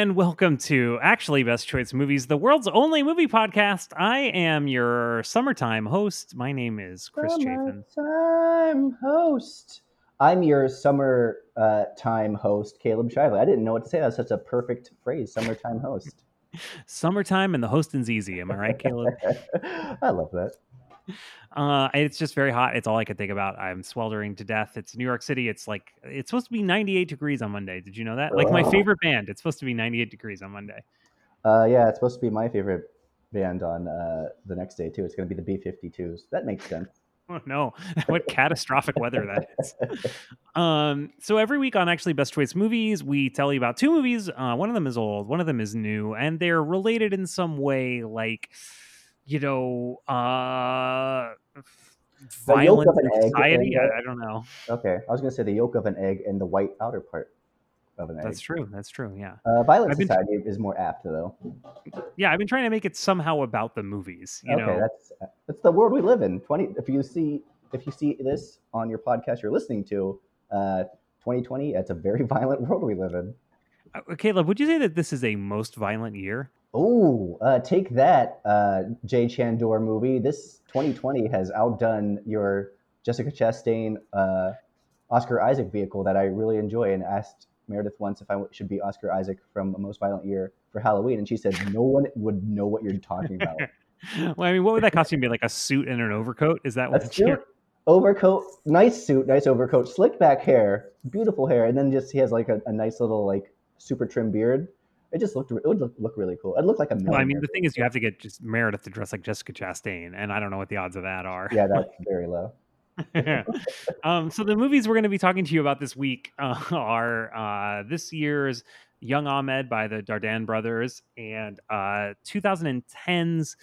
and welcome to actually Best Choice Movies, the world's only movie podcast. I am your summertime host. My name is Chris Chafin. Summertime host. I'm your summer uh, time host, Caleb Shively. I didn't know what to say. That's such a perfect phrase, summertime host. Summertime and the hosting's easy. Am I right, Caleb? I love that. Uh, it's just very hot. It's all I can think about. I'm sweltering to death. It's New York City. It's like it's supposed to be 98 degrees on Monday. Did you know that? Like my favorite band. It's supposed to be 98 degrees on Monday. Uh, yeah, it's supposed to be my favorite band on uh, the next day too. It's going to be the B-52s. That makes sense. Oh no, what catastrophic weather that is. Um, so every week on actually Best Choice Movies, we tell you about two movies. Uh, one of them is old, one of them is new, and they're related in some way, like you know, uh, The yolk violence of an in egg society. I, I don't know. Okay, I was going to say the yolk of an egg and the white outer part of an egg. That's true. That's true. Yeah, Uh, Violent been- Society is more apt though. yeah. I've been trying to make it somehow about the movies. You okay, know, that's that's the world we live in. Twenty. If you see if you see this on your podcast you're listening to, uh, 2020. It's a very violent world we live in. Uh, Caleb, would you say that this is a most violent year? Oh, uh, take that, uh, Jay Chandor movie. This 2020 has outdone your Jessica Chastain, uh, Oscar Isaac vehicle that I really enjoy and asked Meredith once if I should be Oscar Isaac from A Most Violent Year for Halloween. And she said, no one would know what you're talking about. well, I mean, what would that costume be? Like a suit and an overcoat? Is that what? you're- overcoat, nice suit, nice overcoat, slick back hair, beautiful hair, and then just he has like a, a nice little like super trim beard. It just looked it would look, look really cool. It looked like a Well, I mean, the thing is, you have to get just Meredith to dress like Jessica Chastain, and I don't know what the odds of that are. yeah, that's very low. um, so the movies we're going to be talking to you about this week uh, are uh, this year's Young Ahmed by the Dardenne brothers and uh, 2010's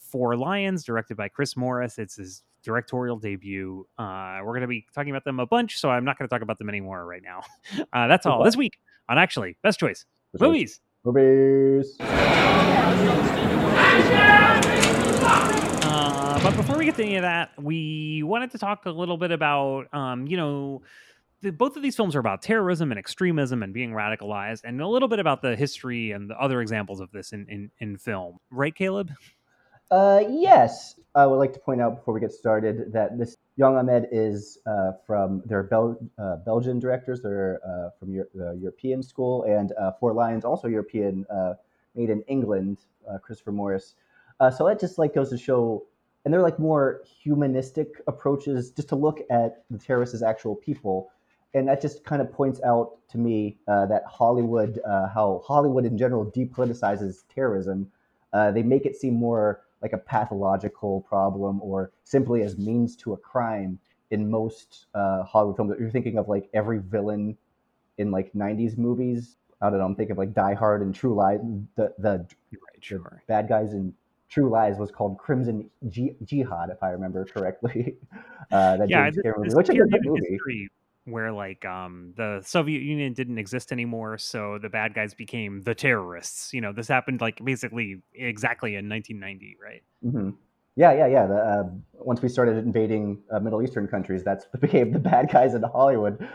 Four Lions, directed by Chris Morris. It's his directorial debut. Uh, we're going to be talking about them a bunch, so I'm not going to talk about them anymore right now. Uh, that's all this week on actually Best Choice Movies. Movies. Uh, but before we get to any of that, we wanted to talk a little bit about, um, you know, the, both of these films are about terrorism and extremism and being radicalized, and a little bit about the history and the other examples of this in, in, in film. Right, Caleb? Uh, yes, I would like to point out before we get started that this Young Ahmed is uh, from they're Bel- uh, Belgian directors. They're uh, from Euro- the European school, and uh, Four Lions also European, made in England. Christopher Morris. So that just like goes to show, and they're like more humanistic approaches, just to look at the terrorists as actual people, and that just kind of points out to me uh, that Hollywood, uh, how Hollywood in general depoliticizes terrorism. Uh, they make it seem more like a pathological problem or simply as means to a crime in most uh, Hollywood films. You're thinking of like every villain in like 90s movies. I don't know. I'm thinking of like Die Hard and True Lies. The the right, sure. bad guys in True Lies was called Crimson Ji- Jihad, if I remember correctly. Uh, that Yeah, James Cameron movie, which is a good movie. history where like um, the Soviet Union didn't exist anymore, so the bad guys became the terrorists. You know, this happened like basically exactly in 1990, right? hmm Yeah, yeah, yeah. The, uh, once we started invading uh, Middle Eastern countries, that's became the bad guys in Hollywood.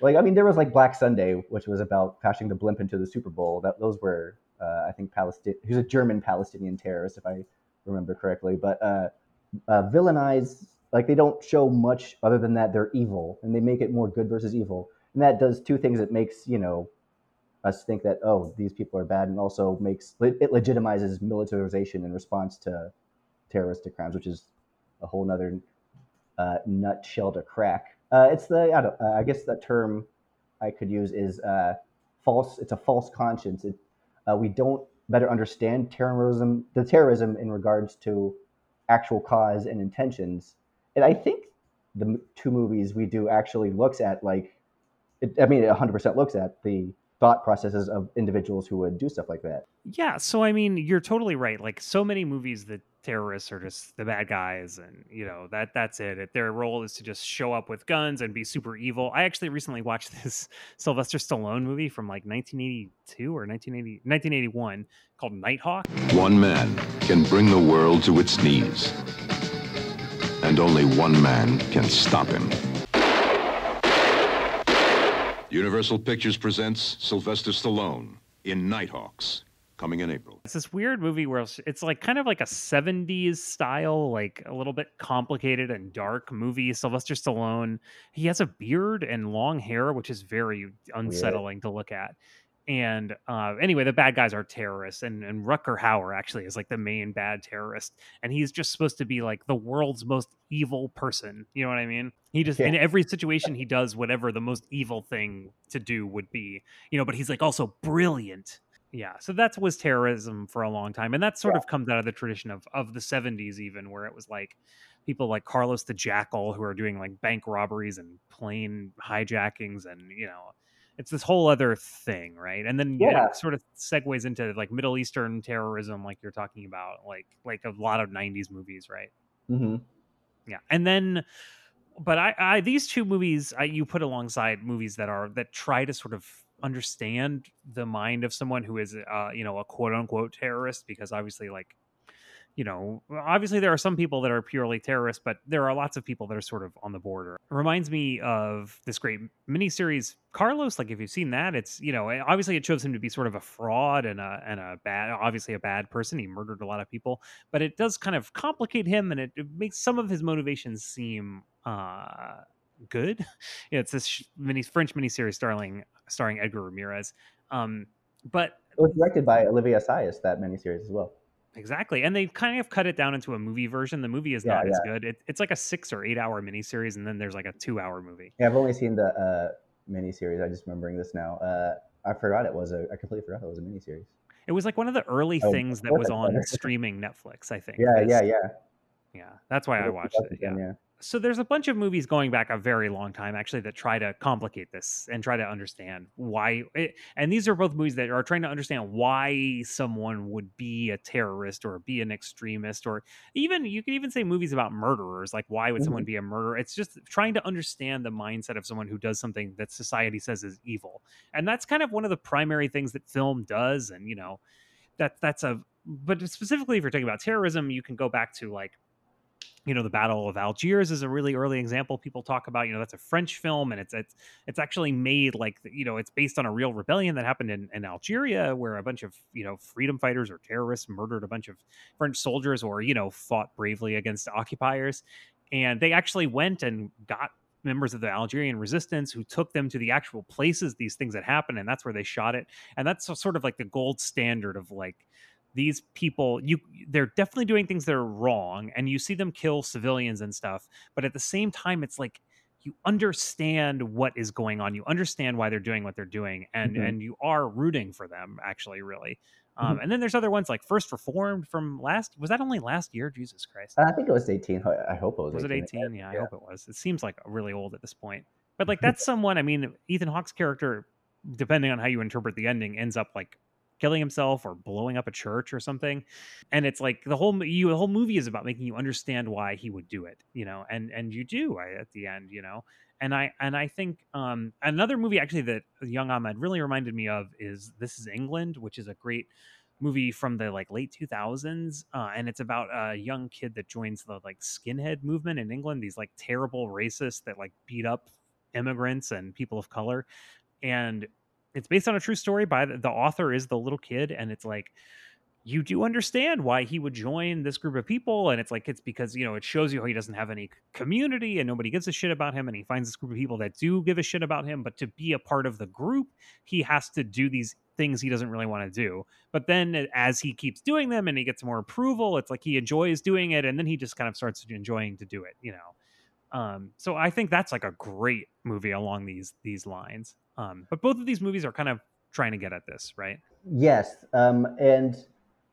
Like, I mean, there was like Black Sunday, which was about crashing the blimp into the Super Bowl. That those were, uh, I think, Palestinian. Was a German Palestinian terrorist, if I remember correctly. But uh, uh, villainize, like, they don't show much other than that they're evil, and they make it more good versus evil. And that does two things. It makes you know us think that oh, these people are bad, and also makes it legitimizes militarization in response to terroristic crimes, which is a whole nother uh, nutshell to crack. Uh, it's the I, don't, uh, I guess the term I could use is uh, false. It's a false conscience. It, uh, we don't better understand terrorism, the terrorism in regards to actual cause and intentions. And I think the two movies we do actually looks at like, it, I mean, it 100% looks at the thought processes of individuals who would do stuff like that. Yeah, so I mean, you're totally right. Like so many movies, the terrorists are just the bad guys, and you know that that's it. It- Their role is to just show up with guns and be super evil. I actually recently watched this Sylvester Stallone movie from like 1982 or 1980, 1981 called Nighthawk. One man can bring the world to its knees. And only one man can stop him. Universal Pictures presents Sylvester Stallone in Nighthawks, coming in April. It's this weird movie where it's- it's like kind of like a 70s style, like a little bit complicated and dark movie. Sylvester Stallone, he has a beard and long hair, which is very unsettling to look at. And uh, anyway, the bad guys are terrorists, and, and Rutger Hauer actually is like the main bad terrorist, and he's just supposed to be like the world's most evil person. You know what I mean? He just in every situation he does whatever the most evil thing to do would be. You know, but he's like also brilliant. Yeah, so that was terrorism for a long time, and that sort of comes out of the tradition of of the '70s, even where it was like people like Carlos the Jackal who are doing like bank robberies and plane hijackings, and you know, it's this whole other thing, right? And then Yeah. it sort of segues into like Middle Eastern terrorism, like you're talking about, like like a lot of '90s movies, right? hmm yeah and then but i i these two movies I, you put alongside movies that are that try to sort of understand the mind of someone who is uh you know a quote unquote terrorist because obviously like you know obviously there are some people that are purely terrorists but there are lots of people that are sort of on the border. It reminds me of this great miniseries carlos like if you've seen that it's you know obviously it shows him to be sort of a fraud and a and a bad obviously a bad person. He murdered a lot of people but it does kind of complicate him and it, it makes some of his motivations seem uh good. Yeah it's this mini french miniseries starring starring edgar ramirez um but It was directed by Olivier Assayas, that miniseries as well. Exactly and they've kind of cut it down into a movie version the movie is Yeah, not as good it, it's like a six or eight hour miniseries and then there's like a two hour movie Yeah, I've only seen the uh, miniseries. I'm just remembering this now. Uh, I forgot it was a. I completely forgot it was a miniseries. it was like one of the early Oh, things that was on streaming netflix i think Yeah, yeah, yeah. yeah that's why i watched it yeah yeah. So there's a bunch of movies going back a very long time actually that try to complicate this and try to understand why it, and these are both movies that are trying to understand why someone would be a terrorist or be an extremist or even you can even say movies about murderers like why would someone mm-hmm. be a murderer? It's just trying to understand the mindset of someone who does something that society says is evil and that's kind of one of the primary things that film does and you know that that's a but specifically if you're talking about terrorism you can go back to like you know the battle of algiers is a really early example. People talk about you know that's a french film and it's it's it's actually made like you know it's based on a real rebellion that happened in, in algeria where a bunch of you know freedom fighters or terrorists murdered a bunch of french soldiers or you know fought bravely against occupiers. And they actually went and got members of the algerian resistance who took them to the actual places these things had happened and that's where they shot it. And that's sort of like the gold standard of like these people you they're definitely doing things that are wrong and you see them kill civilians and stuff but at the same time it's like you understand what is going on you understand why they're doing what they're doing and Mhm. and you are rooting for them actually really um, Mhm. and then there's other ones like first reformed from last was that only last year jesus christ I think it was 18. I hope it was. was it 18. 18 yeah, i hope it was it seems like really old at this point but like that's someone i mean ethan hawke's character depending on how you interpret the ending ends up like killing himself or blowing up a church or something and it's like the whole you the whole movie is about making you understand why he would do it you know and and you do at the end you know and i and i think um another movie actually that young ahmed really reminded me of is this is england which is a great movie from the like late 2000s uh, and it's about a young kid that joins the like skinhead movement in england these like terrible racists that like beat up immigrants and people of color and it's based on a true story by the, the author is the little kid and it's like you do understand why he would join this group of people and it's like it's because you know it shows you how he doesn't have any community and nobody gives a shit about him and he finds this group of people that do give a shit about him but to be a part of the group he has to do these things he doesn't really want to do. But then as he keeps doing them and he gets more approval it's like he enjoys doing it and then he just kind of starts enjoying to do it you know? Um so i think that's like a great movie along these these lines um but both of these movies are kind of trying to get at this right Yes, um, and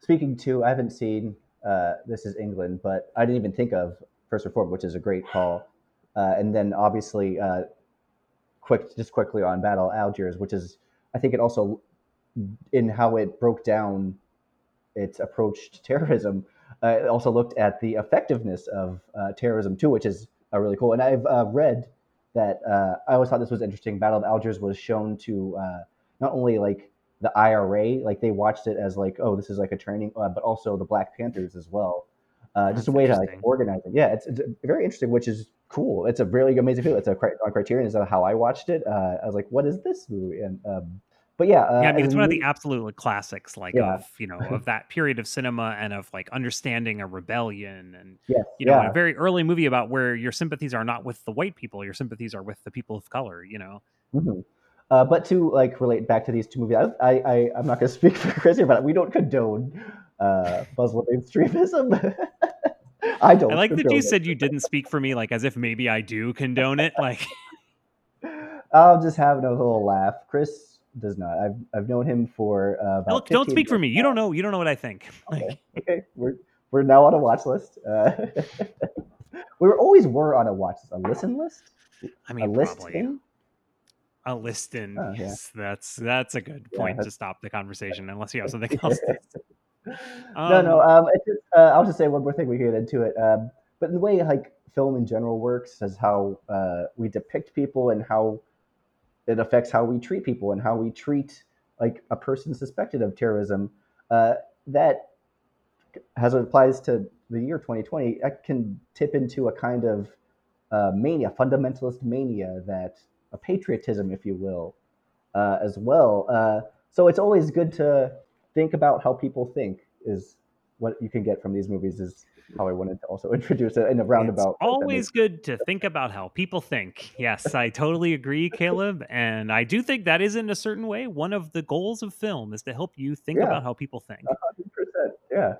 speaking to, I haven't seen uh, This Is England, but I didn't even think of First Reform, which is a great call. Uh, and then obviously, uh, quick, just quickly on Battle Algiers, which is, I think it also, in how it broke down its approach to terrorism, uh, it also looked at the effectiveness of uh, terrorism too, which is really cool. And I've uh, read that uh, I always thought this was interesting. Battle of Algiers was shown to uh, not only like the IRA, like they watched it as like, oh, this is like a training, uh, but also the Black Panthers as well. Uh, just a way to like organize it. Yeah, it's, it's very interesting, which is cool. It's a really amazing feel. It's a cri- on Criterion is that how I watched it. Uh, I was like, what is this movie? And um, but yeah, uh, yeah, I mean, it's one of the absolute classics, like Yeah. of you know of that period of cinema and of like understanding a rebellion and yes, you know yeah, a very early movie about where your sympathies are not with the white people, your sympathies are with the people of color. You know, Mhm. Uh, but to like relate back to these two movies, I, I, I I'm not going to speak for Chris here, but we don't condone uh, Muslim extremism. I don't. I like that you it. said you didn't speak for me, like as if maybe I do condone it. Like, I'll just have a little laugh. Chris does not. I've I've known him for uh, about. don't 15 speak for me. You don't know. You don't know what I think. Okay, okay, we're we're now on a watch list. Uh, we were always were on a watch list, a listen list, I mean, a list probably thing. a list in. Oh, yeah. yes, that's that's a good Yeah, point to stop the conversation, unless you have something else. to no, no. Um, Um, it's just, uh, I'll just say one more thing. We can get into it. Um, but the way like film in general works is how uh, we depict people and how it affects how we treat people and how we treat like a person suspected of terrorism. Uh, that as it applies to the year 2020, that can tip into a kind of uh, mania, fundamentalist mania, that a patriotism, if you will, uh, as well. Uh, so it's always good to think about how people think. Is what you can get from these movies. Is how I wanted to also introduce it in a roundabout. It's always good to think about how people think. Yes, I totally agree, Caleb. And I do think that is, in a certain way, one of the goals of film is to help you think Yeah. about how people think. hundred percent. Yeah,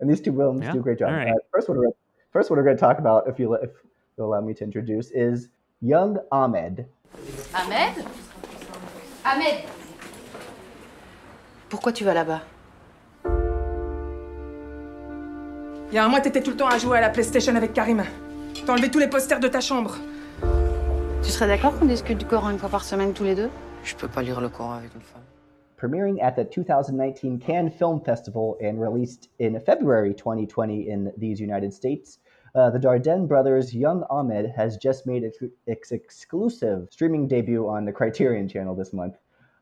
and these two films Yeah, do a great job. all right. Uh, first one, we're, first one we're going to talk about, if you if you'll allow me to introduce, is Young Ahmed. Ahmed Ahmed Pourquoi tu vas là-bas Il y a un mois, t'étais tout le temps à jouer à la PlayStation avec Karim. T'as enlevé tous les posters de ta chambre. Tu serais d'accord qu'on discute du Coran une fois par semaine tous les deux? Je peux pas lire le Coran avec une femme. Premiering at the 2019 Cannes Film Festival and released in February 2020 in these United States, uh, the Dardenne brothers' Young Ahmed has just made its, its exclusive streaming debut on the Criterion channel this month.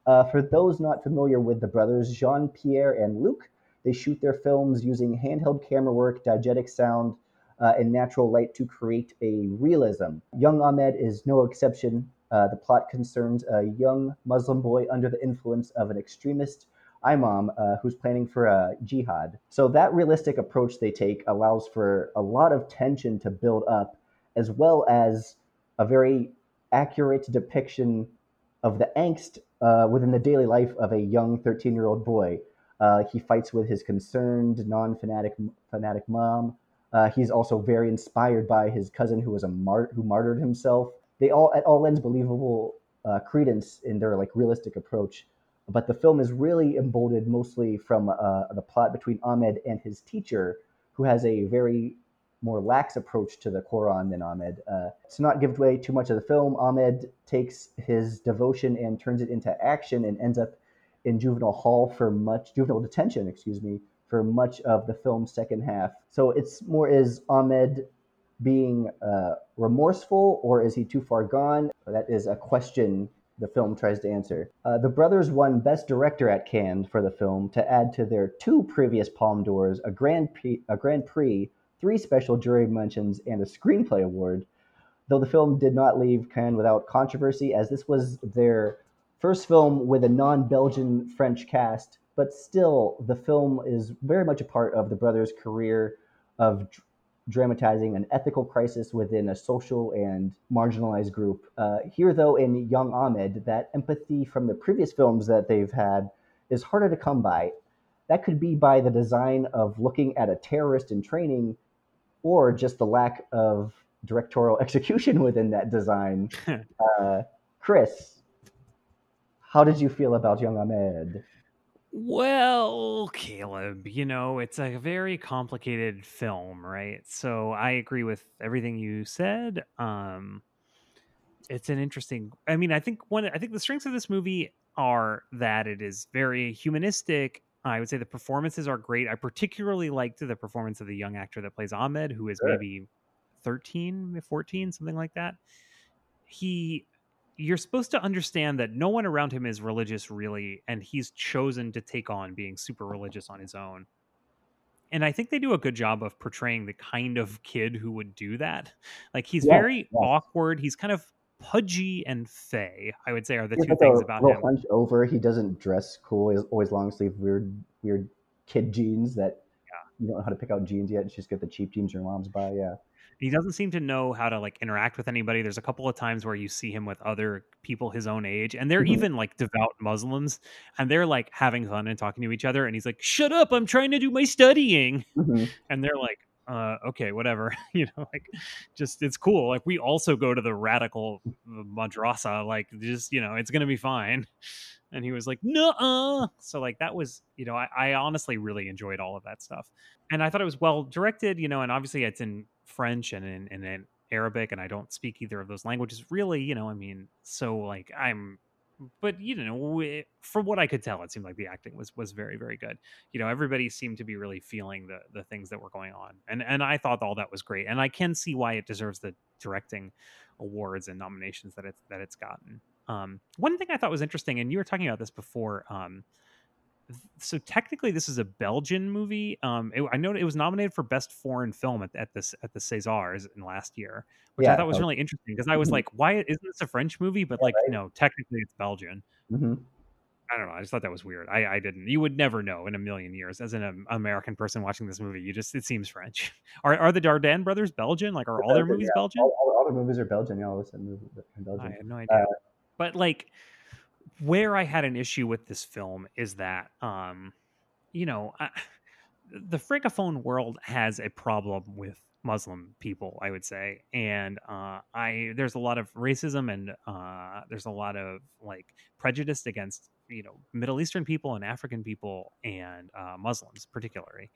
Uh, for those not familiar with the brothers, Jean Pierre and Luc, they shoot their films using handheld camera work, diegetic sound, uh, and natural light to create a realism. Young Ahmed is no exception. Uh, the plot concerns a young Muslim boy under the influence of an extremist imam uh, who's planning for a jihad. So that realistic approach they take allows for a lot of tension to build up, as well as a very accurate depiction of the angst uh, within the daily life of a young 13 year old boy. Uh, he fights with his concerned, non fanatic fanatic mom. Uh, he's also very inspired by his cousin who was a mart- who martyred himself. They all it all lends believable uh, credence in their like realistic approach. But the film is really emboldened mostly from uh, the plot between Ahmed and his teacher, who has a very more lax approach to the Quran than Ahmed. Uh, to not give away too much of the film, Ahmed takes his devotion and turns it into action and ends up in juvenile hall for much juvenile detention, excuse me, for much of the film's second half. So it's more is Ahmed being uh, remorseful or is he too far gone? That is a question the film tries to answer. Uh, the brothers won Best Director at Cannes for the film to add to their two previous Palme d'Ors, a Grand Prix, a Grand Prix, three special jury mentions, and a Screenplay Award. Though the film did not leave Cannes without controversy, as this was their first film with a non-Belgian French cast, but still the film is very much a part of the brothers' career of dr- dramatizing an ethical crisis within a social and marginalized group. Uh, here, though, in Young Ahmed, that empathy from the previous films that they've had is harder to come by. That could be by the design of looking at a terrorist in training, or just the lack of directorial execution within that design. uh, Chris, how did you feel about Young Ahmed? Well, Caleb, you know, it's a very complicated film, right? So I agree with everything you said. Um it's an interesting I mean, I think one I think the strengths of this movie are that it is very humanistic. I would say the performances are great. I particularly liked the performance of the young actor that plays Ahmed, who is Sure. maybe 13, 14, something like that. He you're supposed to understand that no one around him is religious really and he's chosen to take on being super religious on his own and i think they do a good job of portraying the kind of kid who would do that like he's Yes, very yes. awkward he's kind of pudgy and fey. I would say are the He's two like things a about little him. over. He doesn't dress cool. He has always long sleeve, weird, weird kid jeans that you don't know how to pick out jeans yet. Just get the cheap jeans your mom's buy. Yeah. He doesn't seem to know how to like interact with anybody. There's a couple of times where you see him with other people his own age, and they're Mhm. even like devout Muslims, and they're like having fun and talking to each other. And he's like, "Shut up! I'm trying to do my studying." hmm and they're like uh okay whatever you know like just it's cool like we also go to the radical madrasa like just you know it's gonna be fine and he was like no so like that was you know I, I honestly really enjoyed all of that stuff. And i thought it was well directed you know and obviously it's in french and in, in arabic and i don't speak either of those languages really you know i mean so like i'm but you know we- from what i could tell it seemed like the acting was was very very good. You know everybody seemed to be really feeling the the things that were going on and and i thought all that was great and i can see why it deserves the directing awards and nominations that it's that it's gotten um one thing i thought was interesting and you were talking about this before um so technically this is a belgian movie um it, i know it was nominated for best foreign film at, at this at the césars in last year which i thought was really interesting because i was Mhm. like why isn't this a french movie but like no technically it's belgian hmm I don't know. I just thought that was weird. I, I didn't. You would never know in a million years as an um, American person watching this movie. You just it seems French. Are are the Dardenne brothers Belgian? Like are all their movies yeah. Belgian? All, all, all the movies are Belgian. Yeah, all of movies are in I had no idea. But like where I had an issue with this film is that um you know, I, the francophone world has a problem with Muslim people, I would say, and uh, I there's a lot of racism and uh, there's a lot of like prejudice against you know Middle Eastern people and African people and uh, Muslims particularly.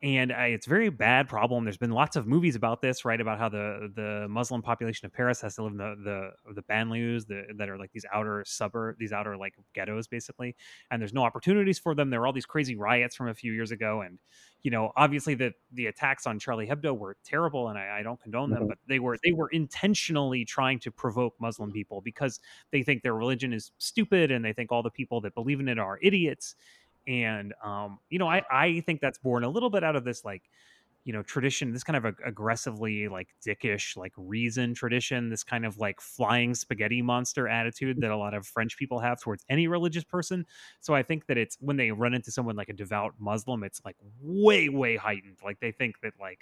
And I, it's a very bad problem. There's been lots of movies about this, right? About how the the Muslim population of Paris has to live in the the the banlieues, the, that are like these outer suburb, these outer like ghettos, basically. And there's no opportunities for them. There were all these crazy riots from a few years ago, and you know, obviously the the attacks on Charlie Hebdo were terrible, and I, I don't condone them, Mhm. but they were they were intentionally trying to provoke Muslim people because they think their religion is stupid, and they think all the people that believe in it are idiots. And um, you know, I I think that's born a little bit out of this like you know tradition this kind of ag- aggressively like dickish like reason tradition this kind of like flying spaghetti monster attitude that a lot of french people have towards any religious person. So i think that it's when they run into someone like a devout muslim it's like way way heightened. Like they think that like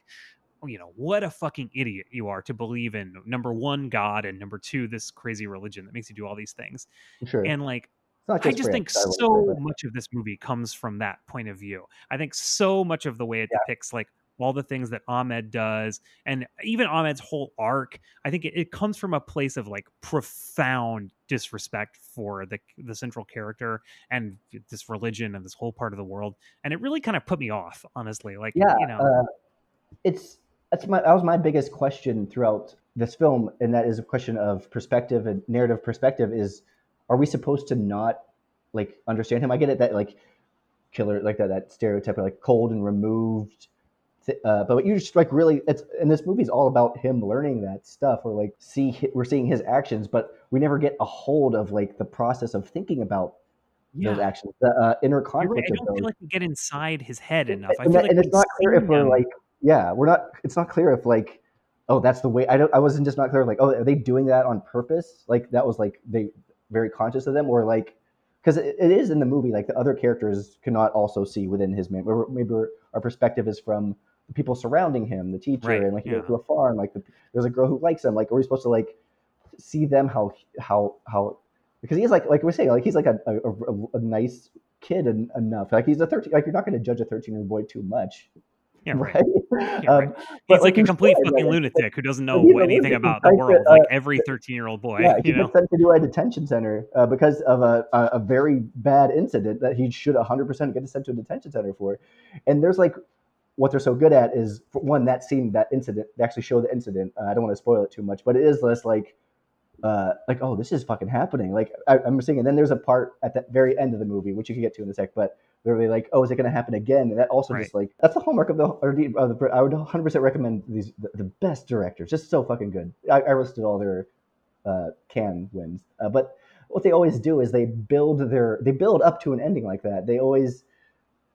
oh, you know what a fucking idiot you are to believe in number one god and number two this crazy religion that makes you do all these things. Sure. and like I just think so much of this movie comes from that point of view. I think so much of the way it depicts like all the things that Ahmed does and even Ahmed's whole arc, I think it, it comes from a place of like profound disrespect for the the central character and this religion and this whole part of the world. And it really kind of put me off, honestly. Like yeah, you know, uh, it's that's my that was my biggest question throughout this film, and that is a question of perspective and narrative perspective. Is are we supposed to not like understand him? I get it that like killer like that that stereotype of like cold and removed. th- Uh, but you just like really, it's and this movie's all about him learning that stuff, or like see we're seeing his actions, but we never get a hold of like the process of thinking about those Yeah. actions, the uh, inner you're right. conflict I don't those. feel like we get inside his head enough. I and, feel that- like and it's not clear if we're him. like yeah we're not it's not clear if like oh that's the way i don't i wasn't just not clear like oh are they doing that on purpose like that was like they very conscious of them or like because it, it is in the movie like the other characters cannot also see within his man maybe our perspective is from the people surrounding him the teacher Right, and like he yeah. goes to a farm like the, there's a girl who likes him like are we supposed to like see them how how how because he's like like we're saying like he's like a, a, a, a nice kid en- enough like he's a 13 like you're not going to judge a 13 year old boy too much Yeah, right. right? Yeah, Um, right. but He's like a complete said, fucking like, lunatic who doesn't know anything about the trying to, world, like uh, every 13 year old boy. yeah, he you know, gets sent to do a detention center uh, because of a, a, very bad incident that he should 100% get sent to a detention center for. And there's like, what they're so good at is for one, that scene, that incident, they actually show the incident. Uh, I don't want to spoil it too much, but it is less like, uh, like, oh, this is fucking happening. Like, I, I'm seeing, and then there's a part at the very end of the movie, which you Cannes get to in a sec, but they're really like, oh, is it going to happen again? And that also just like, that's the hallmark of the, or the, of the I would 100% recommend these, the, the best directors, just so fucking good. I, I listed all their uh, can wins. Uh, but what they always do is they build their they build up to an ending like that. They always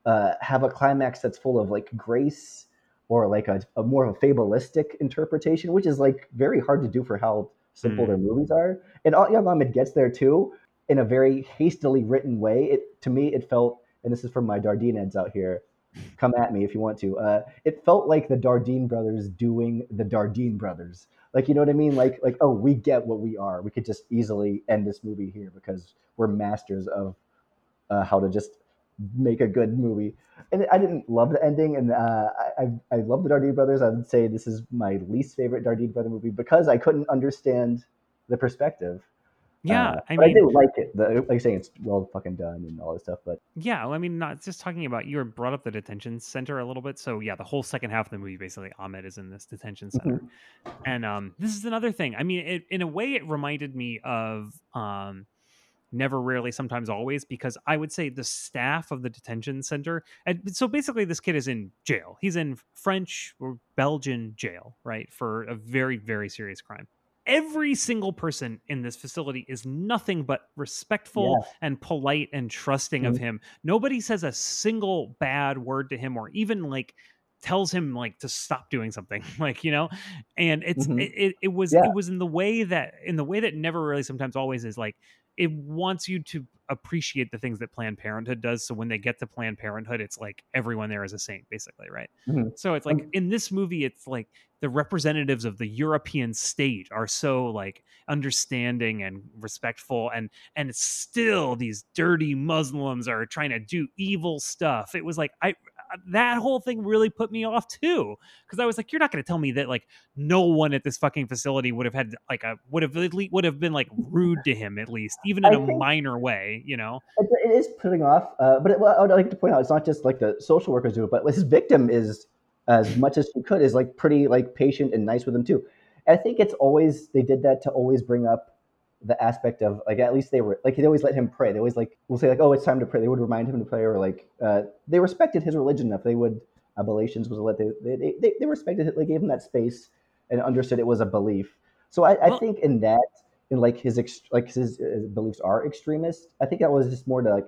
uh, have a climax that's full of like grace or like a, a more of a fabulistic interpretation, which is like very hard to do for how simple Mm. their movies are. And Young Ahmed gets there too in a very hastily written way. It to me it felt, and this is from my Dardenne heads out here. Come at me if you want to. Uh, it felt like the Dardenne brothers doing the Dardenne brothers. Like you know what I mean? Like like oh we get what we are. We could just easily end this movie here because we're masters of uh, how to just make a good movie. And I didn't love the ending, and uh, I I love the Dardenne brothers. I would say this is my least favorite Dardenne brother movie because I couldn't understand the perspective. Yeah, Uh, I mean, I do like it. The, like you're saying, it's well fucking done and all this stuff. But Yeah, well, I mean, not just talking about you were brought up the detention center a little bit. So yeah, the whole second half of the movie, basically, Ahmed is in this detention center, and um, this is another thing. I mean, it, in a way, it reminded me of um, Never, Rarely, Sometimes, Always, because I would say the staff of the detention center. And so basically, this kid is in jail. He's in French or Belgian jail, right, for a very, very serious crime. Every single person in this facility is nothing but respectful Yes. and polite and trusting of Mhm. him. Nobody says a single bad word to him or even like tells him like to stop doing something like you know and it's Mhm. it, it, it was Yeah. it was in the way that in the way that never rarely sometimes always is like it wants you to appreciate the things that planned parenthood does so when they get to planned parenthood it's like everyone there is a saint basically right Mhm. so it's like in this movie it's like the representatives of the european state are so like understanding and respectful and and still these dirty muslims are trying to do evil stuff it was like i that whole thing really put me off too because i was like you're not going to tell me that like no one at this fucking facility would have had like a would have at least would have been like rude to him at least even in I a minor way you know it, is putting off. Uh, but it, well, I would like to point out, it's not just like the social workers do it, but his victim is as much as she could is like pretty like patient and nice with him too. And I think it's always they did that to always bring up the aspect of like at least they were like they always let him pray. They always like will say like oh it's time to pray. They would remind him to pray or like uh, they respected his religion enough. They would ablutions was let they they, they they respected it. They gave him that space and understood it was a belief. So I, Well- I think in that in like his ex- like his, his beliefs are extremist. I think that was just more to like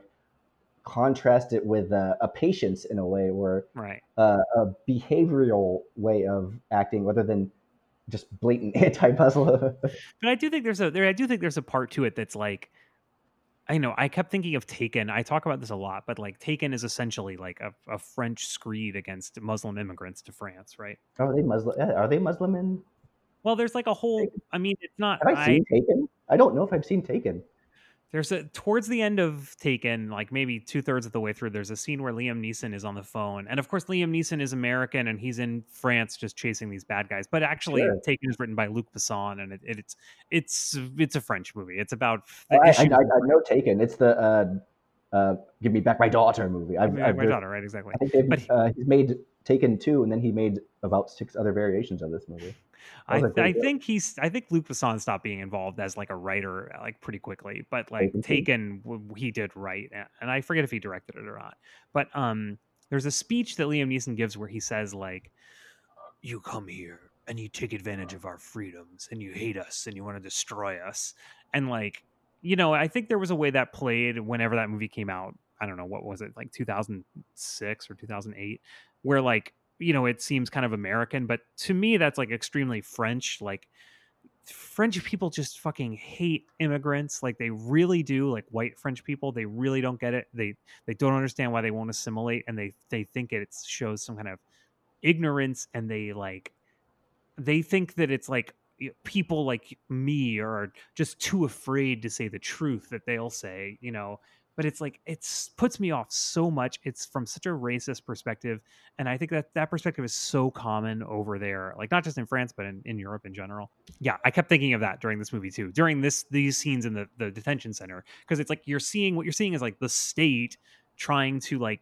contrast it with uh, a patience in a way or right uh, a behavioral way of acting rather than just blatant anti-Muslim. but I do think there's a there I do think there's a part to it that's like I know I kept thinking of Taken. I talk about this a lot, but like Taken is essentially like a, a French screed against Muslim immigrants to France, right? are they Muslim? Are they Muslim? In Well, there's like a whole. I mean, it's not. have I I, seen Taken? I don't know if I've seen Taken. There's a towards the end of Taken, like maybe two thirds of the way through. There's a scene where Liam Neeson is on the phone, and of course Liam Neeson is American and he's in France just chasing these bad guys. But actually, Sure. Taken is written by Luc Besson, and it, it's it's it's a French movie. It's about I, I, I, I know Taken. It's the uh, uh, "Give Me Back My Daughter" movie. I've, my, I've, my daughter, right? Exactly. I think But he- uh, he's made Taken two, and then he made about six other variations of this movie. I, I think he's I think Luc Besson stopped being involved as like a writer uh, like pretty quickly, but like Taken. He did write, and I forget if he directed it or not. But um, there's a speech that Liam Neeson gives where he says like, "You come here and you take advantage of our freedoms, and you hate us, and you want to destroy us," and like, you know, I think there was a way that played whenever that movie came out. I don't know what was it like 2006 or 2008, where like you know it seems kind of American, but to me that's like extremely French. Like French people just fucking hate immigrants, like they really do. Like white French people, they really don't get it. They they don't understand why they won't assimilate, and they they think it shows some kind of ignorance, and they like they think that it's like people like me are just too afraid to say the truth that they'll say, you know. But it's like it's puts me off so much. It's from such a racist perspective, and I think that that perspective is so common over there, like not just in France, but in, in Europe in general. Yeah, I kept thinking of that during this movie too. During this these scenes in the the detention center, because it's like you're seeing what you're seeing is like the state trying to like,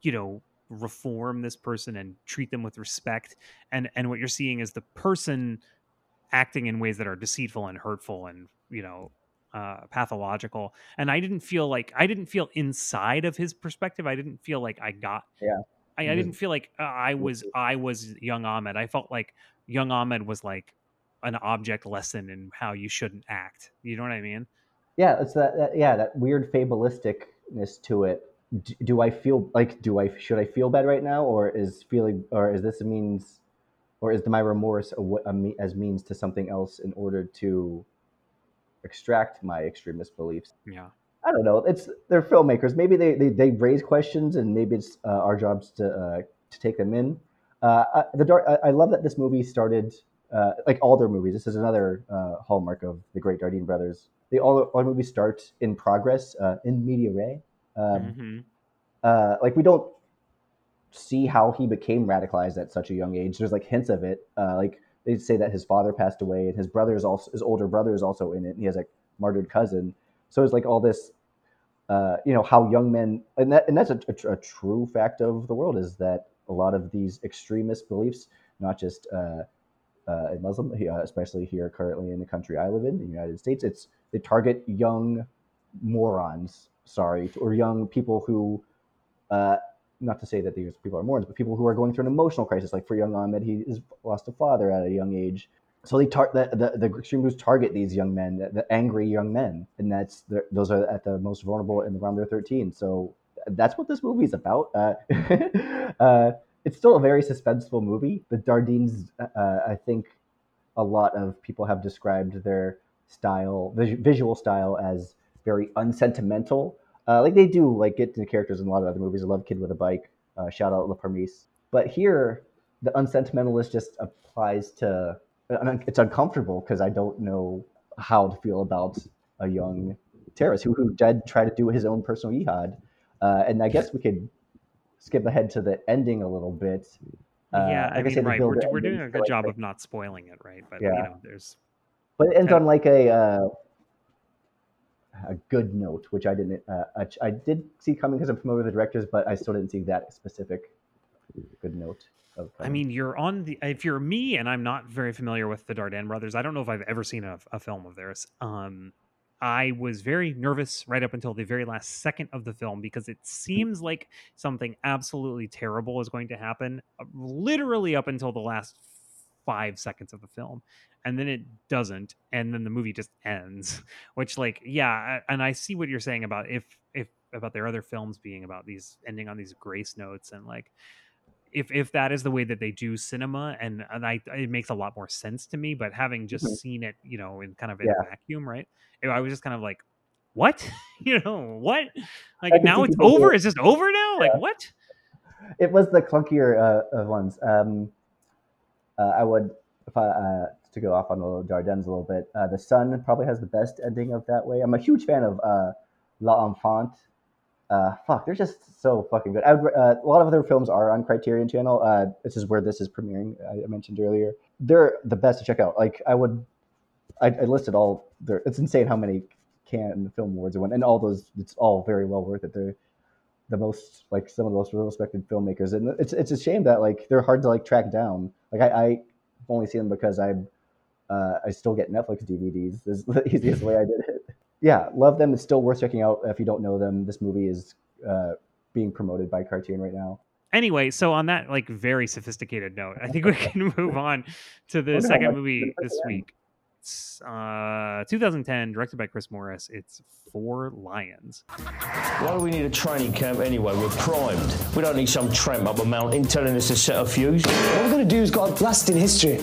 you know, reform this person and treat them with respect, and and what you're seeing is the person acting in ways that are deceitful and hurtful and you know uh, pathological. And I didn't feel like I didn't feel inside of his perspective. I didn't feel like I got. Yeah. I, I Mhm. didn't feel like uh, I was I was young Ahmed. I felt like young Ahmed was like an object lesson in how you shouldn't act. You know what I mean? Yeah, it's that, that yeah, that weird fabulisticness to it. D- do I feel like do I should I feel bad right now, or is feeling or is this means or is my remorse a, a as means to something else in order to extract my extremist beliefs? Yeah. I don't know. It's they're filmmakers. Maybe they, they, they raise questions, and maybe it's uh, our jobs to uh, to take them in. Uh, I, the dark. I, I love that this movie started uh, like all their movies. This is another uh, hallmark of the great Dardenne brothers. They all all movies start in progress, uh, in media res. Um, Mhm. like we don't see how he became radicalized at such a young age. There's like hints of it. like they say that his father passed away, and his brother is also his older brother is also in it. And he has a martyred cousin. So it's like all this, uh, you know, how young men, and that, and that's a, a, a, true fact of the world is that a lot of these extremist beliefs, not just uh, uh, in Muslim, especially here currently in the country I live in, the United States, it's they target young morons, sorry, or young people who, uh, not to say that these people are morons, but people who are going through an emotional crisis. Like for young Ahmed, he has lost a father at a young age so they tar- the, the, the extreme groups target these young men, the, the angry young men, and that's those are at the most vulnerable and around their 13. So that's what this movie is about. Uh, uh, it's still a very suspenseful movie. The Dardennes, uh, I think, a lot of people have described their style, vis- visual style, as very unsentimental. Uh, like they do, like get into characters in a lot of other movies. I love Kid with a Bike. Uh, shout out La Promesse. But here, the unsentimentalist just applies to it's uncomfortable because I don't know how to feel about a young terrorist who, who did try to do his own personal jihad. Uh, and I guess we could skip ahead to the ending a little bit. Uh, yeah, I, I mean, right. We're, we're doing a good like, job of not spoiling it, right? But yeah. you know, there's. But it ends on like a uh, a good note, which I didn't. Uh, I did see coming because I'm familiar with the directors, but I still didn't see that specific good note. of I mean, you're on the. If you're me, and I'm not very familiar with the Dardenne brothers, I don't know if I've ever seen a, a film of theirs. Um, I was very nervous right up until the very last second of the film because it seems like something absolutely terrible is going to happen, uh, literally up until the last five seconds of the film, and then it doesn't, and then the movie just ends. Which, like, yeah, and I see what you're saying about if if about their other films being about these ending on these grace notes and like if if that is the way that they do cinema and and I it makes a lot more sense to me but having just mm-hmm. seen it you know in kind of a yeah. vacuum right I was just kind of like what you know what like now it's over it's just over now yeah. like what it was the clunkier uh, of ones um I would if I uh, to go off on the Dardennes a little bit uh, the Son probably has the best ending of that way I'm a huge fan of uh, Enfant. uh, fuck, they're just so fucking good. Would, uh, a lot of other films are on Criterion Channel. Uh, this is where this is premiering. I, mentioned earlier. They're the best to check out. Like I would, I, I listed all. There, it's insane how many Cannes Film Awards won, and all those. It's all very well worth it. They're the most like some of the most respected filmmakers, and it's it's a shame that like they're hard to like track down. Like I, I only see them because I, uh, I still get Netflix DVDs. This is the easiest way I did it yeah, love them. It's still worth checking out if you don't know them. This movie is uh, being promoted by Cartoon right now. Anyway, so on that like very sophisticated note, I think we can move on to the second movie this week. It's uh, 2010, directed by Chris Morris. It's Four Lions. Why do we need a training camp anyway? We're primed. We don't need some tramp up a mountain telling us to set a fuse. What we're going to do is got a blast in history,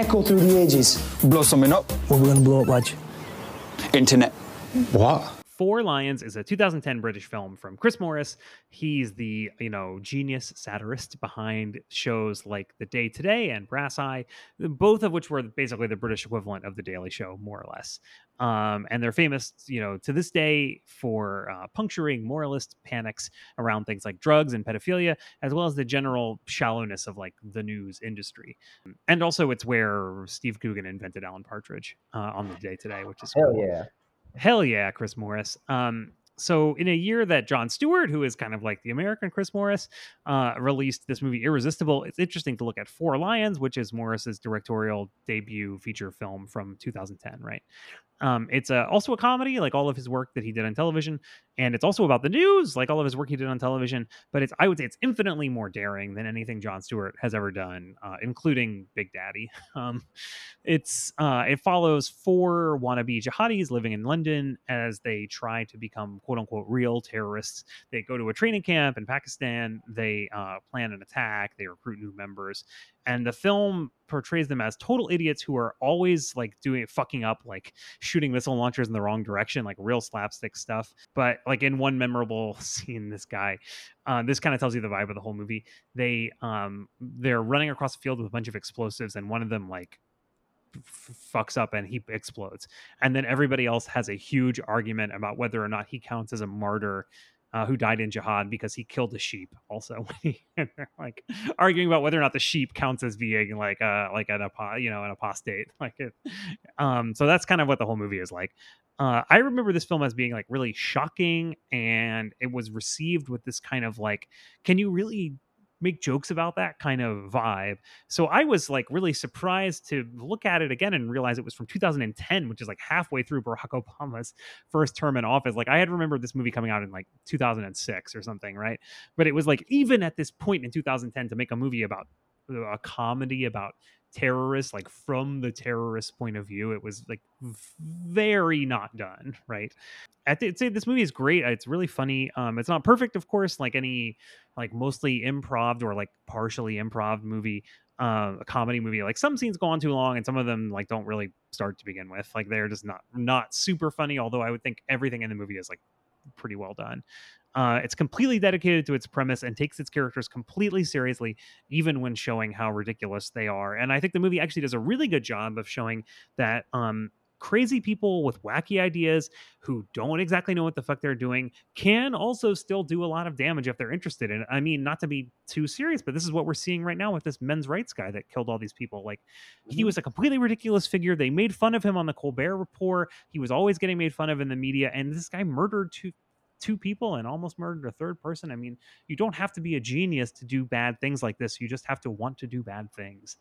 echo through the ages. Blow something up. What we're going to blow up, Badge? Internet. What? Four Lions is a 2010 British film from Chris Morris. He's the, you know, genius satirist behind shows like The Day Today and Brass Eye, both of which were basically the British equivalent of The Daily Show, more or less. Um, and they're famous, you know, to this day for uh, puncturing moralist panics around things like drugs and pedophilia, as well as the general shallowness of like the news industry. And also, it's where Steve Coogan invented Alan Partridge uh, on The Day Today, which is hell cool. yeah. Hell yeah, Chris Morris. Um, so in a year that Jon Stewart, who is kind of like the American Chris Morris, uh, released this movie Irresistible, it's interesting to look at Four Lions, which is Morris's directorial debut feature film from 2010, right? Um, it's a, also a comedy, like all of his work that he did on television, and it's also about the news, like all of his work he did on television. But it's, I would say, it's infinitely more daring than anything Jon Stewart has ever done, uh, including Big Daddy. Um, it's uh, it follows four wannabe jihadis living in London as they try to become quote unquote real terrorists. They go to a training camp in Pakistan. They uh, plan an attack. They recruit new members, and the film portrays them as total idiots who are always like doing fucking up like shooting missile launchers in the wrong direction like real slapstick stuff. But like in one memorable scene this guy uh, this kind of tells you the vibe of the whole movie. They um they're running across the field with a bunch of explosives and one of them like fucks up and he explodes. And then everybody else has a huge argument about whether or not he counts as a martyr uh, who died in jihad because he killed a sheep. Also, and they're like arguing about whether or not the sheep counts as being like uh like an you know an apostate. Like it, um, so that's kind of what the whole movie is like. Uh, I remember this film as being like really shocking, and it was received with this kind of like, can you really make jokes about that kind of vibe. So I was like really surprised to look at it again and realize it was from 2010, which is like halfway through Barack Obama's first term in office. Like I had remembered this movie coming out in like 2006 or something, right? But it was like even at this point in 2010 to make a movie about a comedy about terrorists like from the terrorist point of view it was like very not done right i'd say this movie is great it's really funny um it's not perfect of course like any like mostly improv or like partially improv movie uh, a comedy movie like some scenes go on too long and some of them like don't really start to begin with like they're just not not super funny although i would think everything in the movie is like pretty well done uh, it's completely dedicated to its premise and takes its characters completely seriously, even when showing how ridiculous they are. And I think the movie actually does a really good job of showing that um, crazy people with wacky ideas who don't exactly know what the fuck they're doing can also still do a lot of damage if they're interested in it. I mean, not to be too serious, but this is what we're seeing right now with this men's rights guy that killed all these people. Like, mm-hmm. he was a completely ridiculous figure. They made fun of him on the Colbert Report. He was always getting made fun of in the media, and this guy murdered two two people and almost murdered a third person. I mean, you don't have to be a genius to do bad things like this. You just have to want to do bad things.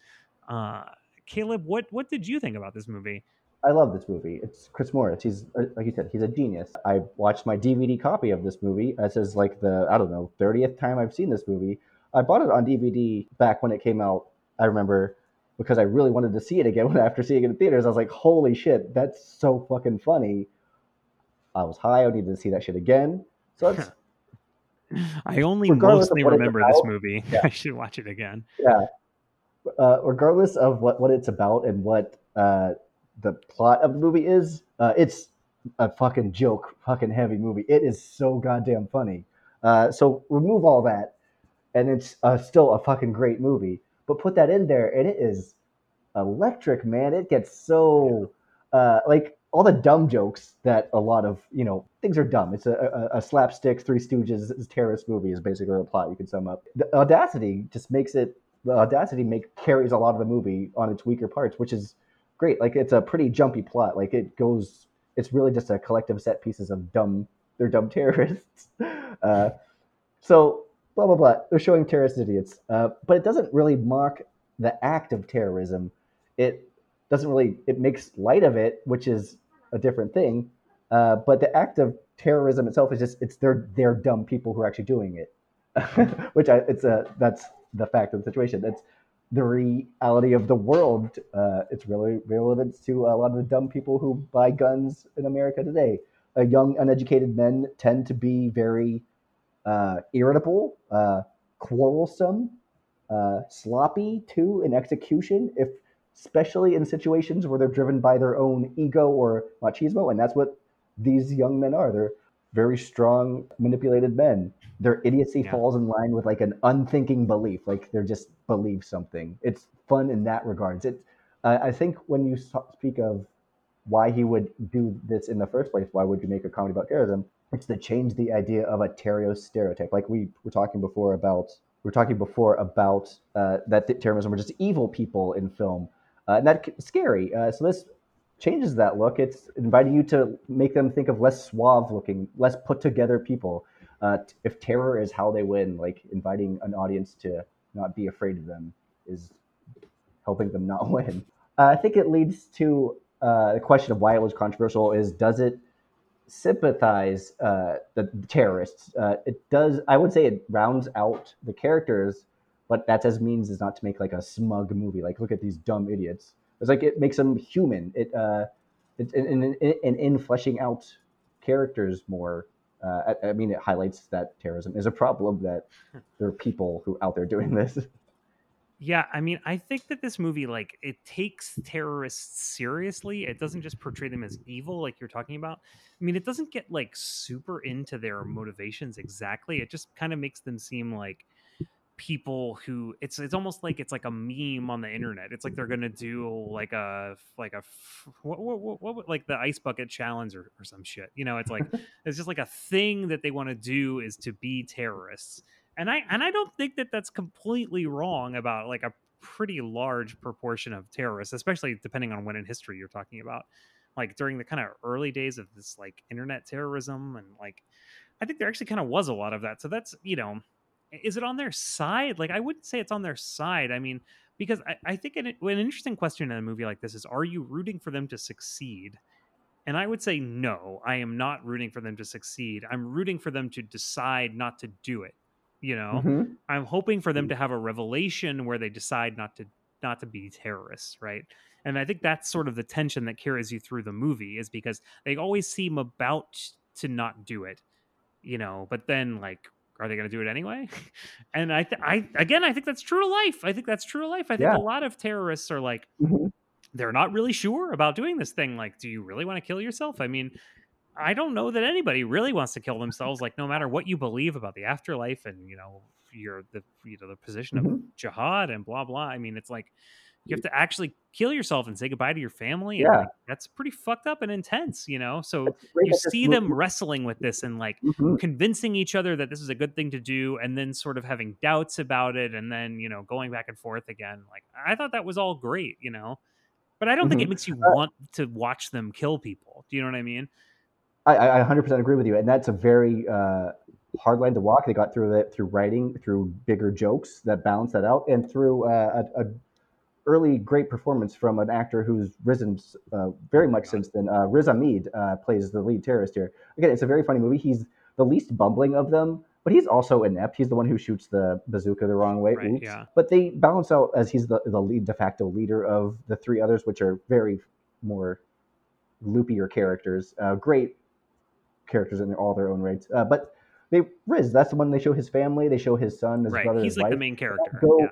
Uh, Caleb, what what did you think about this movie? I love this movie. It's Chris Morris. He's uh, like you said, he's a genius. I watched my DVD copy of this movie. This is like the I don't know thirtieth time I've seen this movie. I bought it on DVD back when it came out. I remember because I really wanted to see it again after seeing it in theaters. I was like, holy shit, that's so fucking funny. I was high. I needed to see that shit again. So it's. I only mostly remember this movie. Yeah. I should watch it again. Yeah. Uh, regardless of what, what it's about and what uh, the plot of the movie is, uh, it's a fucking joke, fucking heavy movie. It is so goddamn funny. Uh, so remove all that, and it's uh, still a fucking great movie. But put that in there, and it is electric, man. It gets so uh, like all the dumb jokes that a lot of you know things are dumb. It's a, a, a slapstick Three Stooges terrorist movie is basically the plot. You can sum up. The audacity just makes it. The audacity make carries a lot of the movie on its weaker parts, which is great. Like it's a pretty jumpy plot. Like it goes. It's really just a collective set pieces of dumb. They're dumb terrorists. Uh, so blah blah blah. They're showing terrorist idiots, uh, but it doesn't really mock the act of terrorism. It doesn't really it makes light of it, which is a different thing. Uh, but the act of terrorism itself is just it's they're they're dumb people who are actually doing it, which I, it's a that's the fact of the situation. That's the reality of the world. Uh, it's really relevant to a lot of the dumb people who buy guns in America today. Uh, young, uneducated men tend to be very uh, irritable, uh, quarrelsome, uh, sloppy too in execution. If especially in situations where they're driven by their own ego or machismo. And that's what these young men are. They're very strong, manipulated men. Their idiocy yeah. falls in line with like an unthinking belief, like they're just believe something. It's fun in that regards. It, uh, I think when you speak of why he would do this in the first place, why would you make a comedy about terrorism? It's to change the idea of a terrorist stereotype. Like we were talking before about, we were talking before about uh, that terrorism were just evil people in film uh, and that's scary. Uh, so this changes that look. It's inviting you to make them think of less suave looking, less put together people. Uh, if terror is how they win, like inviting an audience to not be afraid of them is helping them not win. Uh, I think it leads to uh, the question of why it was controversial is does it sympathize uh, the terrorists? Uh, it does. I would say it rounds out the characters but that's as means is not to make like a smug movie. Like, look at these dumb idiots. It's like it makes them human. It uh, it and in, in fleshing out characters more. Uh, I, I, mean, it highlights that terrorism is a problem. That there are people who out there doing this. Yeah, I mean, I think that this movie, like, it takes terrorists seriously. It doesn't just portray them as evil, like you're talking about. I mean, it doesn't get like super into their motivations exactly. It just kind of makes them seem like people who it's it's almost like it's like a meme on the internet. It's like they're gonna do like a like a what what, what, what like the ice bucket challenge or, or some shit. You know, it's like it's just like a thing that they want to do is to be terrorists. And I and I don't think that that's completely wrong about like a pretty large proportion of terrorists, especially depending on when in history you're talking about. Like during the kind of early days of this like internet terrorism and like I think there actually kind of was a lot of that. So that's you know is it on their side? Like, I wouldn't say it's on their side. I mean, because I, I think an, an interesting question in a movie like this is are you rooting for them to succeed? And I would say no, I am not rooting for them to succeed. I'm rooting for them to decide not to do it. You know, Mhm. I'm hoping for them to have a revelation where they decide not to not to be terrorists, right? And I think that's sort of the tension that carries you through the movie is because they always seem about to not do it, you know, but then like are they going to do it anyway? and I, th- I again, I think that's true to life. I think that's true to life. I think Yeah. a lot of terrorists are like, Mhm. they're not really sure about doing this thing. Like, do you really want to kill yourself? I mean, I don't know that anybody really wants to kill themselves. Like, no matter what you believe about the afterlife and you know your the you know the position Mhm. of jihad and blah blah. I mean, it's like you have to actually kill yourself and say goodbye to your family. And Yeah. like, that's pretty fucked up and intense, you know. So you see them wrestling with this and like Mhm. convincing each other that this is a good thing to do and then sort of having doubts about it and then you know going back and forth again like i thought that was all great you know but i don't think it makes you Uh, want to watch them kill people do you know what i mean I, I 100% agree with you, and that's a very uh, hard line to walk. They got through it through writing, through bigger jokes that balance that out, and through uh, a, a early great performance from an actor who's risen uh, very much since then. Uh, Riz Ahmed uh, plays the lead terrorist here. Again, it's a very funny movie. He's the least bumbling of them, but he's also inept. He's the one who shoots the bazooka the wrong way. Right, Oops. yeah. But they balance out as he's the, the lead de facto leader of the three others, which are very more loopier characters. Uh, great characters in all their own rights. Uh, but they Riz, that's the one they show his family, they show his son, his right brother, he's his like the wife. main character Go- yeah.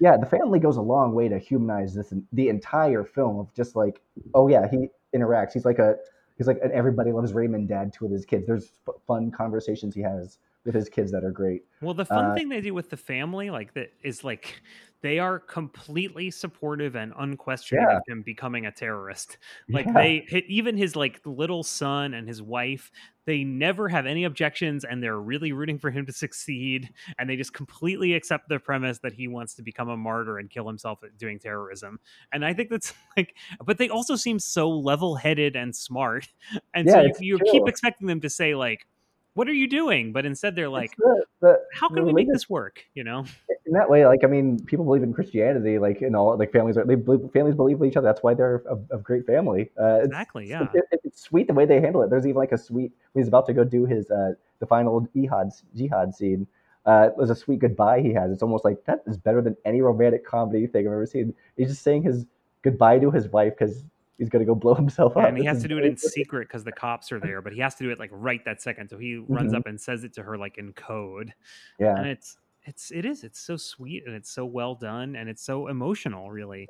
Yeah, the family goes a long way to humanize this the entire film of just like, oh yeah, he interacts. He's like a he's like an everybody loves Raymond dad to his kids. There's f- fun conversations he has with his kids that are great. Well, the fun Uh, thing they do with the family, like that, is like they are completely supportive and unquestioning Yeah. of him becoming a terrorist. Like Yeah. they, even his like little son and his wife, they never have any objections, and they're really rooting for him to succeed. And they just completely accept the premise that he wants to become a martyr and kill himself doing terrorism. And I think that's like, but they also seem so level-headed and smart, and so Yeah, you, it's you keep expecting them to say like. What are you doing? But instead, they're like, the, the, how can we make this work? You know? in that way? Like, I mean, people believe in Christianity, like in all like families are they believe, families believe in each other. That's why they're a, a great family. Uh, it's, Exactly, yeah. It, it- it's sweet the way they handle it. There's even like a sweet when he's about to go do his uh, the final jihad jihad scene. Uh, there's a sweet goodbye he has. It's almost like that is better than any romantic comedy thing I've ever seen. He's just saying his goodbye to his wife because he's gonna go blow himself Yeah, up. and he has to do it in secret because the cops are there, but he has to do it like right that second. So he runs Mhm. up and says it to her like in code. Yeah. And it's it's it is. It's so sweet and it's so well done and it's so emotional, really.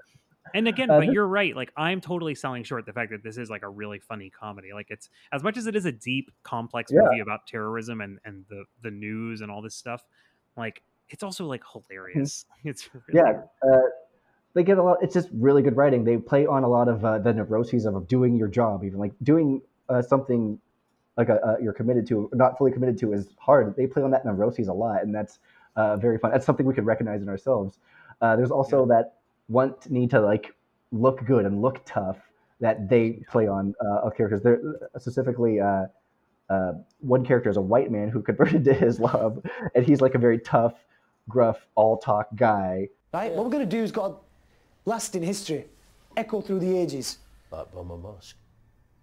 And again, Uh, but you're right. Like I'm totally selling short the fact that this is like a really funny comedy. Like it's as much as it is a deep, complex Yeah. movie about terrorism and and the the news and all this stuff. Like it's also like hilarious. It's really yeah, uh, they get a lot. It's just really good writing. They play on a lot of uh, the neuroses of doing your job, even like doing uh, something like a, uh, you're committed to, not fully committed to, is hard. They play on that neuroses a lot, and that's uh, very fun. That's something we can recognize in ourselves. Uh, there's also that want need to like look good and look tough that they play on uh, of characters. They're specifically. Uh, uh, one character is a white man who converted to Islam, and he's like a very tough, gruff, all talk guy. Right? What we're going to do is got to last in history, echo through the ages. Like bomb a mosque.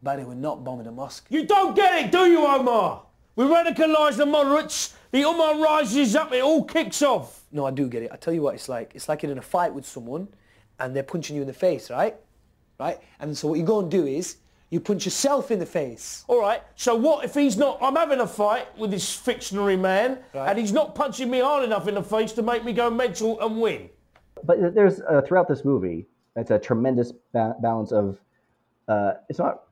Barry, we're not bombing a mosque. You don't get it, do you, Omar? We radicalise the moderates, the Ummah rises up, it all kicks off. No, I do get it. I tell you what it's like. It's like you're in a fight with someone and they're punching you in the face, right? Right? And so what you go and do is you punch yourself in the face. All right, so what if he's not, I'm having a fight with this fictionary man Right. and he's not punching me hard enough in the face to make me go mental and win? But there's uh, throughout this movie, it's a tremendous ba- balance of. Uh, it's not.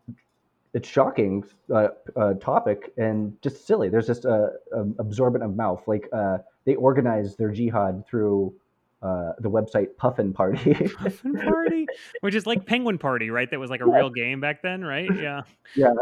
It's shocking uh, uh, topic and just silly. There's just a, a absorbent of mouth. Like uh, they organize their jihad through uh, the website Puffin Party. Puffin Party, which is like Penguin Party, right? That was like a Yeah. real game back then, right? Yeah. yeah,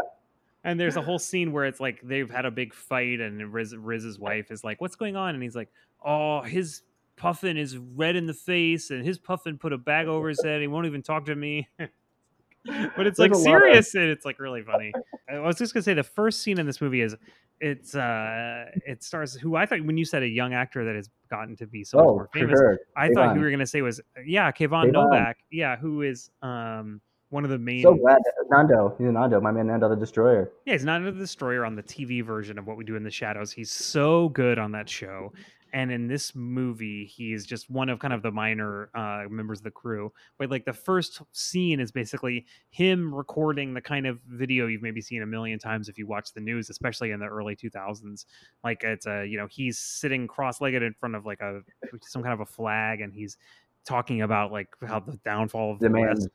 And there's a whole scene where it's like they've had a big fight, and Riz, Riz's wife is like, "What's going on?" And he's like, "Oh, his puffin is red in the face, and his puffin put a bag over his head. He won't even talk to me." but it's like There's a lot of- serious, and it's like really funny. I was just gonna say the first scene in this movie is it's uh it stars who I thought when you said a young actor that has gotten to be so much oh, more famous. sure. I thought Kayvan. you were gonna say was yeah, Kayvan Kayvan. Novak, yeah, who is um one of the main So glad Nandor, he's Nandor, my man Nandor the Destroyer. yeah, he's Nandor the destroyer on the TV version of what we do in the shadows. He's so good on that show. And in this movie, he's just one of kind of the minor uh, members of the crew. But like the first scene is basically him recording the kind of video you've maybe seen a million times if you watch the news, especially in the early 2000s. Like it's a, you know, he's sitting cross-legged in front of like a some kind of a flag, and he's talking about like how the downfall of the, West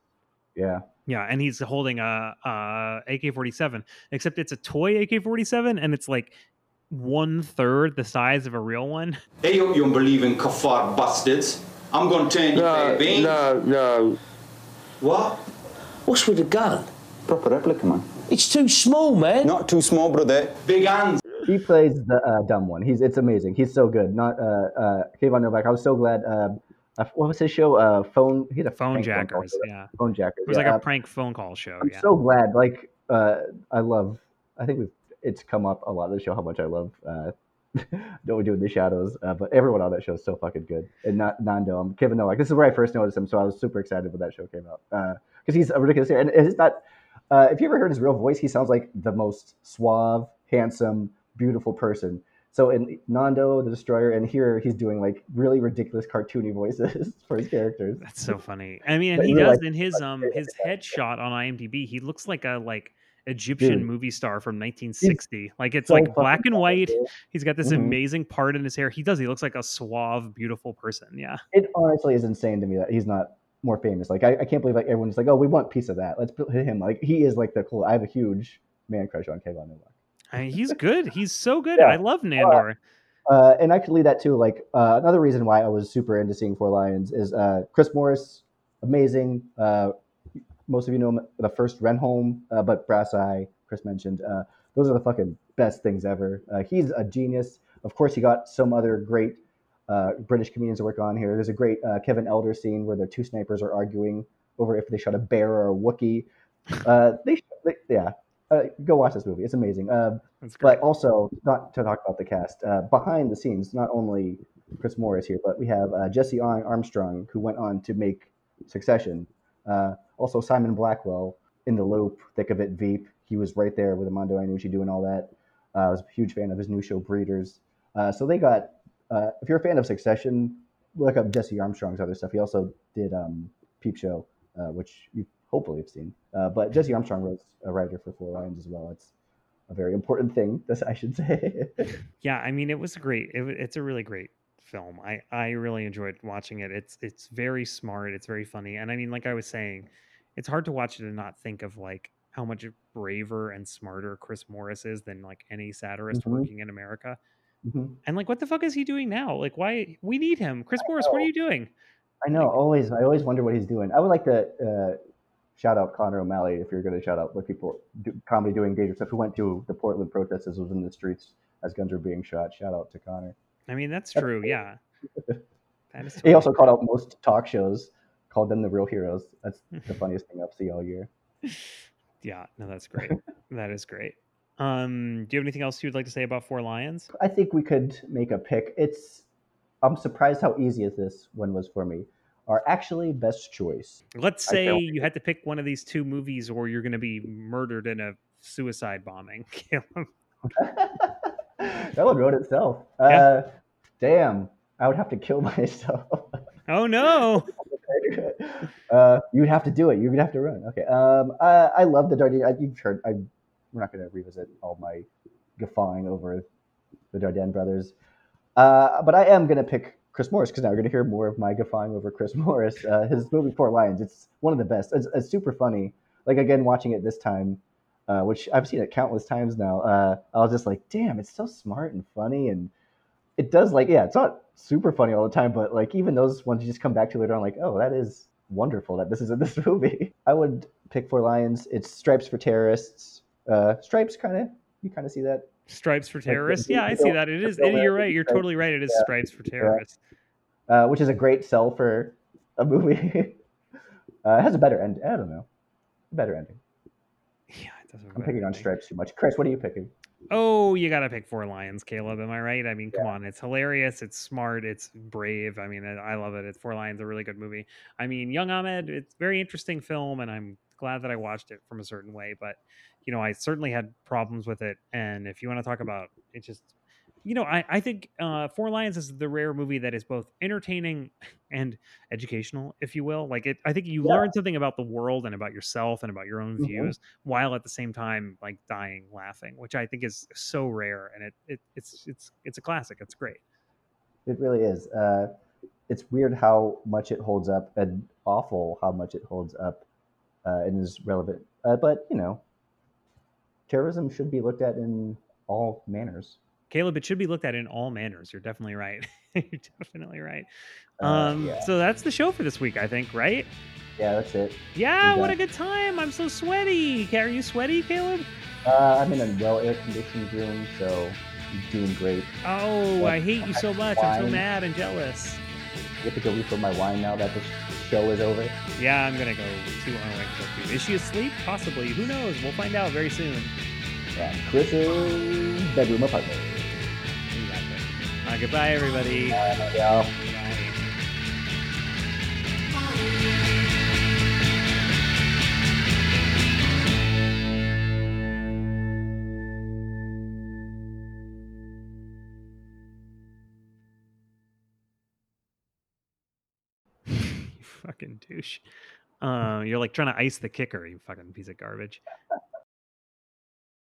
yeah. yeah, and he's holding a, a AK forty seven, except it's a toy AK forty seven, and it's like one third the size of a real one. Hey, you don't believe in kafar bastards. I'm gonna turn you No, baby. no, no. What? What's with the gun? Proper replica, man. It's too small, man. Not too small, brother. Big hands. He plays the uh, dumb one. He's it's amazing. He's so good. Not uh, uh, Kayvan Novak. I was so glad. Uh, uh, what was his show? Uh, phone. He had a Phone prank phone jackers, yeah. Phone jackers. It was yeah. like a prank phone call show. I'm yeah, so glad. Like, uh, I love. I think we've. It's come up a lot in the show how much I love. Uh, what we do in the shadows, uh, but everyone on that show is so fucking good. And not Nandor, I'm Kevin Novak. This is where I first noticed him, so I was super excited when that show came out because he's a ridiculous. And it's not. Uh, if you ever heard his real voice, he sounds like the most suave, handsome, beautiful person. So in Nandor the Destroyer, and here he's doing like really ridiculous cartoony voices for his characters. that's so funny. I mean, and he does life, in his um his headshot on IMDb. He looks like a like Egyptian Dude. movie star from 1960. Like it's so like black and white. talented. He's got this Mhm. amazing part in his hair. He does. He looks like a suave, beautiful person. Yeah. It honestly is insane to me that he's not more famous. Like I, I can't believe like everyone's like, oh, we want a piece of that. Let's put him. Like he is like the cool. I have a huge man crush on. I mean, he's good. He's so good. Yeah. I love Nandor. Uh, and actually, that too. Like uh, another reason why I was super into seeing Four Lions is uh, Chris Morris, amazing. Most of you know him, the first Reynholm, uh, but Brass Eye, Chris mentioned. Uh, those are the fucking best things ever. Uh, he's a genius. Of course, he got some other great uh, British comedians to work on here. There's a great uh, Kevin Eldon scene where the two snipers are arguing over if they shot a bear or a Wookiee. Uh, they, they, yeah, uh, go watch this movie. It's amazing. Uh, but also, not to talk about the cast, uh, behind the scenes, not only Chris Morris here, but we have uh, Jesse Armstrong, who went on to make Succession. Also, Simon Blackwell in the loop, thick of it, Veep. He was right there with Armando Iannucci doing all that. Uh, I was a huge fan of his new show, Breeders. Uh, so they got, uh, if you're a fan of Succession, look up Jesse Armstrong's other stuff. He also did um, Peep Show, uh, which you hopefully have seen. Uh, but Jesse Armstrong was a writer for Four Lions as well. It's a very important thing, this I should say. yeah i mean it was great it, it's a really great film i i really enjoyed watching it it's it's very smart it's very funny and i mean like i was saying it's hard to watch it and not think of like how much braver and smarter chris morris is than like any satirist Mhm. working in america Mhm. and like what the fuck is he doing now like why we need him chris morris what are you doing I know. Always, I always wonder what he's doing. I would like to uh, shout out Connor O'Malley if you're going to shout out what people do, comedy doing dangerous stuff. Who went to the Portland protests, as was in the streets as guns were being shot. Shout out to Connor. i mean that's That's true cool. yeah that is He totally also called out most talk shows, called them the real heroes. That's the funniest thing I've seen all year. yeah no that's great that is great um do you have anything else you'd like to say about four lions I think we could make a pick. It's I'm surprised how easy this one was for me. Our actually best choice. Let's say you had to pick one of these two movies, or you're going to be murdered in a suicide bombing. That one wrote itself. Yeah. Uh, damn, I would have to kill myself. oh no! Uh, you'd have to do it. You'd have to run. Okay. Um, I, I love the Dardenne. I, you've heard. I, we're not going to revisit all my guffawing over the Dardenne brothers. Uh, but I am gonna pick Chris Morris because now we're gonna hear more of my guffawing over Chris Morris. Uh, his movie Four Lions. It's one of the best. It's, it's super funny. Like again, watching it this time, uh, which I've seen it countless times now. Uh, I was just like, damn, it's so smart and funny, and it does like, yeah, it's not super funny all the time, but like even those ones you just come back to later on, like, oh, that is wonderful that this is in this movie. I would pick Four Lions. It's Stripes for Terrorists. Uh, Stripes kind of you kind of see that Stripes for terrorists. the Yeah, I see that. It is. film You're right. You're totally right. It is yeah, stripes for terrorists. uh, which is a great sell for a movie. uh, it has a better end. I don't know, A better ending. Yeah, it does. I'm picking on. Stripes too much. Chris, what are you picking? Oh, you gotta pick Four Lions, Caleb. Am I right? I mean, come on, it's hilarious, it's smart, it's brave. I mean, I I love it. It's Four Lions, a really good movie. I mean, Young Ahmed, it's a very interesting film, and I'm glad that I watched it from a certain way. But you know, I certainly had problems with it. And if you want to talk mm. about it, just you know, I, I think uh, Four Lions is the rare movie that is both entertaining and educational, if you will. Like it, I think you Yeah. learn something about the world and about yourself and about your own Mhm. views, while at the same time like dying laughing, which I think is so rare. And it, it it's it's it's a classic. It's great. It really is. Uh, it's weird how much it holds up, and awful how much it holds up, uh, and is relevant. Uh, but you know, terrorism should be looked at in all manners. Caleb, it should be looked at in all manners. You're definitely right. You're definitely right. Uh, Um, yeah. so that's the show for this week, I think, right? Yeah, that's it. Yeah, what a good time. I'm so sweaty. Are you sweaty, Caleb? Uh, I'm in a well air conditioned room, so I'm doing great. Oh, Yep. I hate you so much. I'm so mad and jealous. I get to go refill my wine now that the show is over. Yeah, I'm go what my wife is. Is she asleep? Possibly. Who knows? We'll find out very soon. And Chris's bedroom apartment. Uh, goodbye, everybody. You fucking douche. Uh, you're like trying to ice the kicker, you fucking piece of garbage.